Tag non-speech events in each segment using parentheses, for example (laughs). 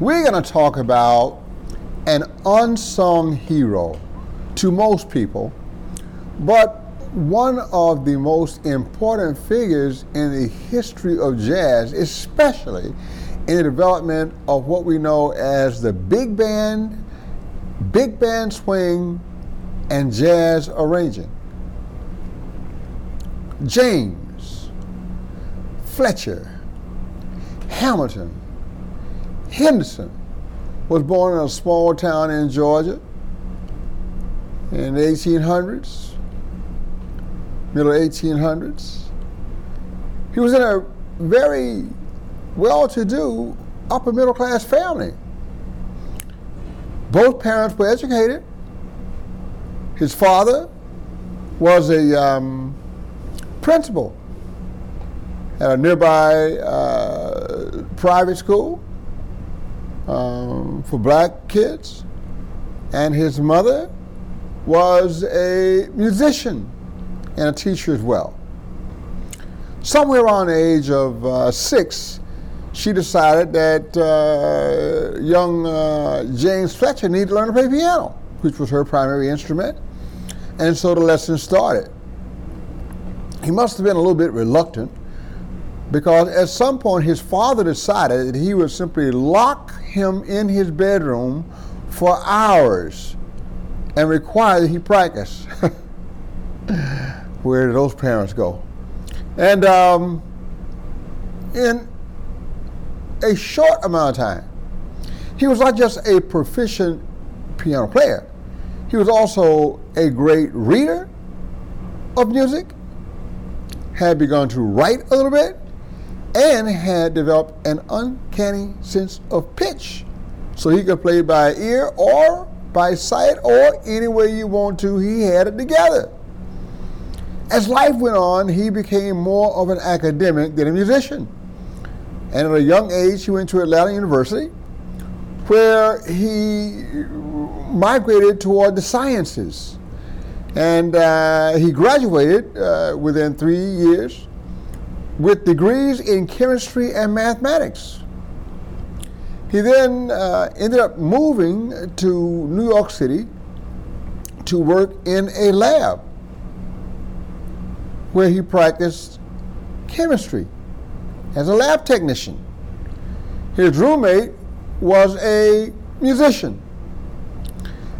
we're going to talk about an unsung hero to most people, but one of the most important figures in the history of jazz, especially in the development of what we know as the big band, big band swing, and jazz arranging. James Fletcher Hamilton Henderson was born in a small town in Georgia in the 1800s, middle 1800s. He was in a very well-to-do upper middle class family. Both parents were educated. His father was a um, principal at a nearby uh, private school um, for black kids, and his mother was a musician and a teacher as well. Somewhere around the age of uh, six, she decided that uh, young uh, James Fletcher needed to learn to play piano, which was her primary instrument, and so the lesson started. He must have been a little bit reluctant because at some point his father decided that he would simply lock him in his bedroom for hours and require that he practice. (laughs) Where did those parents go? And um, in a short amount of time, he was not just a proficient piano player, he was also a great reader of music, had begun to write a little bit, and had developed an uncanny sense of pitch. So he could play by ear or by sight or any way you want to, he had it together. As life went on, he became more of an academic than a musician. And at a young age, he went to Atlanta University, where he migrated toward the sciences. And uh, he graduated uh, within three years with degrees in chemistry and mathematics. He then uh, ended up moving to New York City to work in a lab where he practiced chemistry as a lab technician. His roommate was a musician.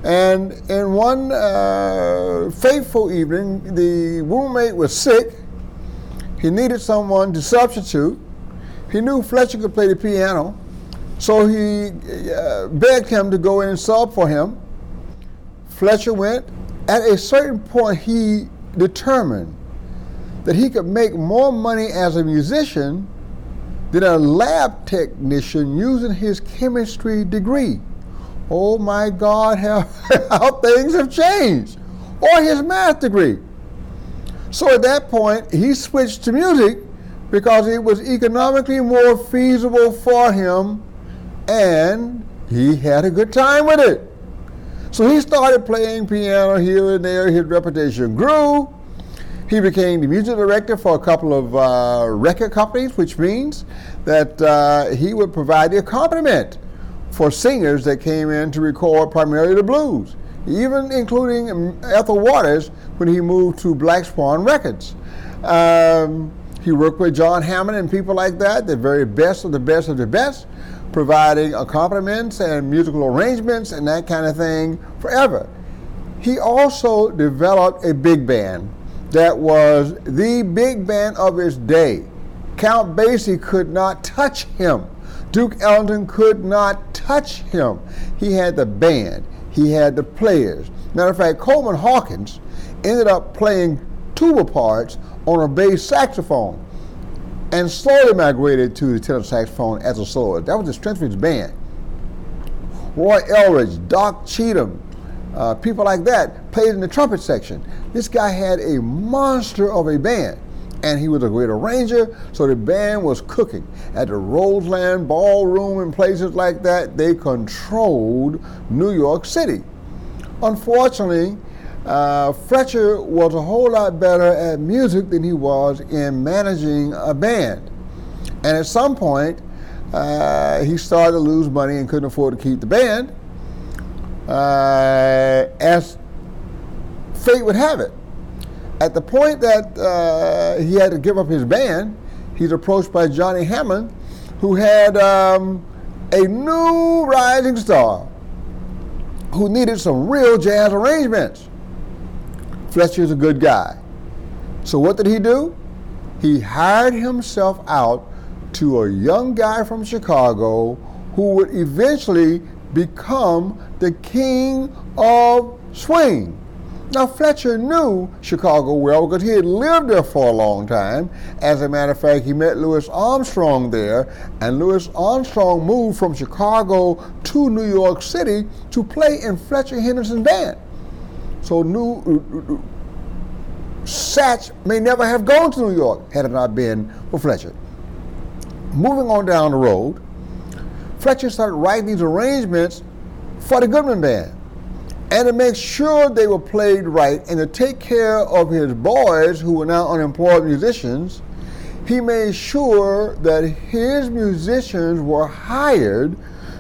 And in one uh, fateful evening, the roommate was sick he needed someone to substitute. He knew Fletcher could play the piano, so he uh, begged him to go in and sub for him. Fletcher went. At a certain point, he determined that he could make more money as a musician than a lab technician using his chemistry degree. Oh my God, (laughs) how, how things have changed. Or his math degree. So at that point, he switched to music because it was economically more feasible for him and he had a good time with it. So he started playing piano here and there. His reputation grew. He became the music director for a couple of uh, record companies, which means that uh, he would provide the accompaniment for singers that came in to record primarily the blues even including Ethel Waters when he moved to Black Swan Records. Um, he worked with John Hammond and people like that, the very best of the best of the best, providing accompaniments and musical arrangements and that kind of thing forever. He also developed a big band that was the big band of his day. Count Basie could not touch him. Duke Ellington could not touch him. He had the band he had the players. Matter of fact, Coleman Hawkins ended up playing tuba parts on a bass saxophone and slowly migrated to the tenor saxophone as a soloist. That was the strength of his band. Roy Eldridge, Doc Cheatham, uh, people like that played in the trumpet section. This guy had a monster of a band and he was a great arranger, so the band was cooking. At the Roseland Ballroom and places like that, they controlled New York City. Unfortunately, uh, Fletcher was a whole lot better at music than he was in managing a band. And at some point, uh, he started to lose money and couldn't afford to keep the band. Uh, as fate would have it, at the point that uh, he had to give up his band, he's approached by Johnny Hammond, who had um, a new rising star who needed some real jazz arrangements. Fletcher's a good guy. So what did he do? He hired himself out to a young guy from Chicago who would eventually become the king of swing. Now, Fletcher knew Chicago well because he had lived there for a long time. As a matter of fact, he met Louis Armstrong there, and Louis Armstrong moved from Chicago to New York City to play in Fletcher Henderson's band. So, new, Satch may never have gone to New York had it not been for Fletcher. Moving on down the road, Fletcher started writing these arrangements for the Goodman Band and to make sure they were played right and to take care of his boys who were now unemployed musicians, he made sure that his musicians were hired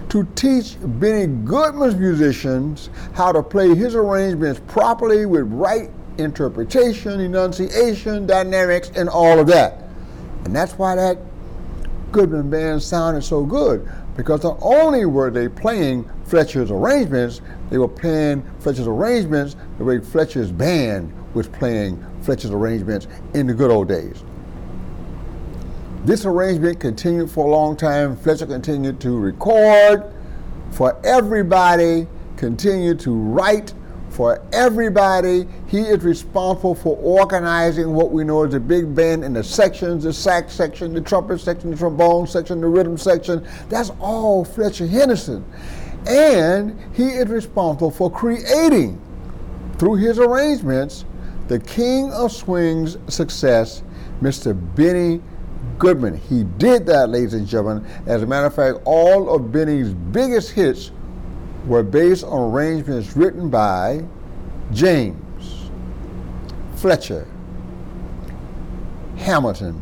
to teach Benny Goodman's musicians how to play his arrangements properly with right interpretation, enunciation, dynamics, and all of that. And that's why that Goodman band sounded so good because not only were they playing Fletcher's arrangements, they were playing Fletcher's arrangements the way Fletcher's band was playing Fletcher's arrangements in the good old days. This arrangement continued for a long time. Fletcher continued to record for everybody, continued to write for everybody. He is responsible for organizing what we know as the big band in the sections, the sax section, the trumpet section, the trombone section, the rhythm section. That's all Fletcher Henderson. And he is responsible for creating, through his arrangements, the king of swing's success, Mr. Benny Goodman. He did that, ladies and gentlemen. As a matter of fact, all of Benny's biggest hits were based on arrangements written by James, Fletcher, Hamilton,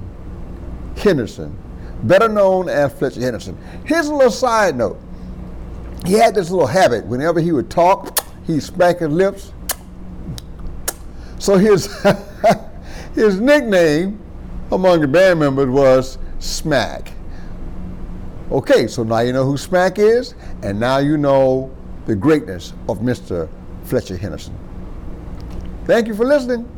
Henderson, better known as Fletcher Henderson. Here's a little side note. He had this little habit. Whenever he would talk, he'd smack his lips. So his, (laughs) his nickname among the band members was Smack. Okay, so now you know who Smack is, and now you know the greatness of Mr. Fletcher Henderson. Thank you for listening.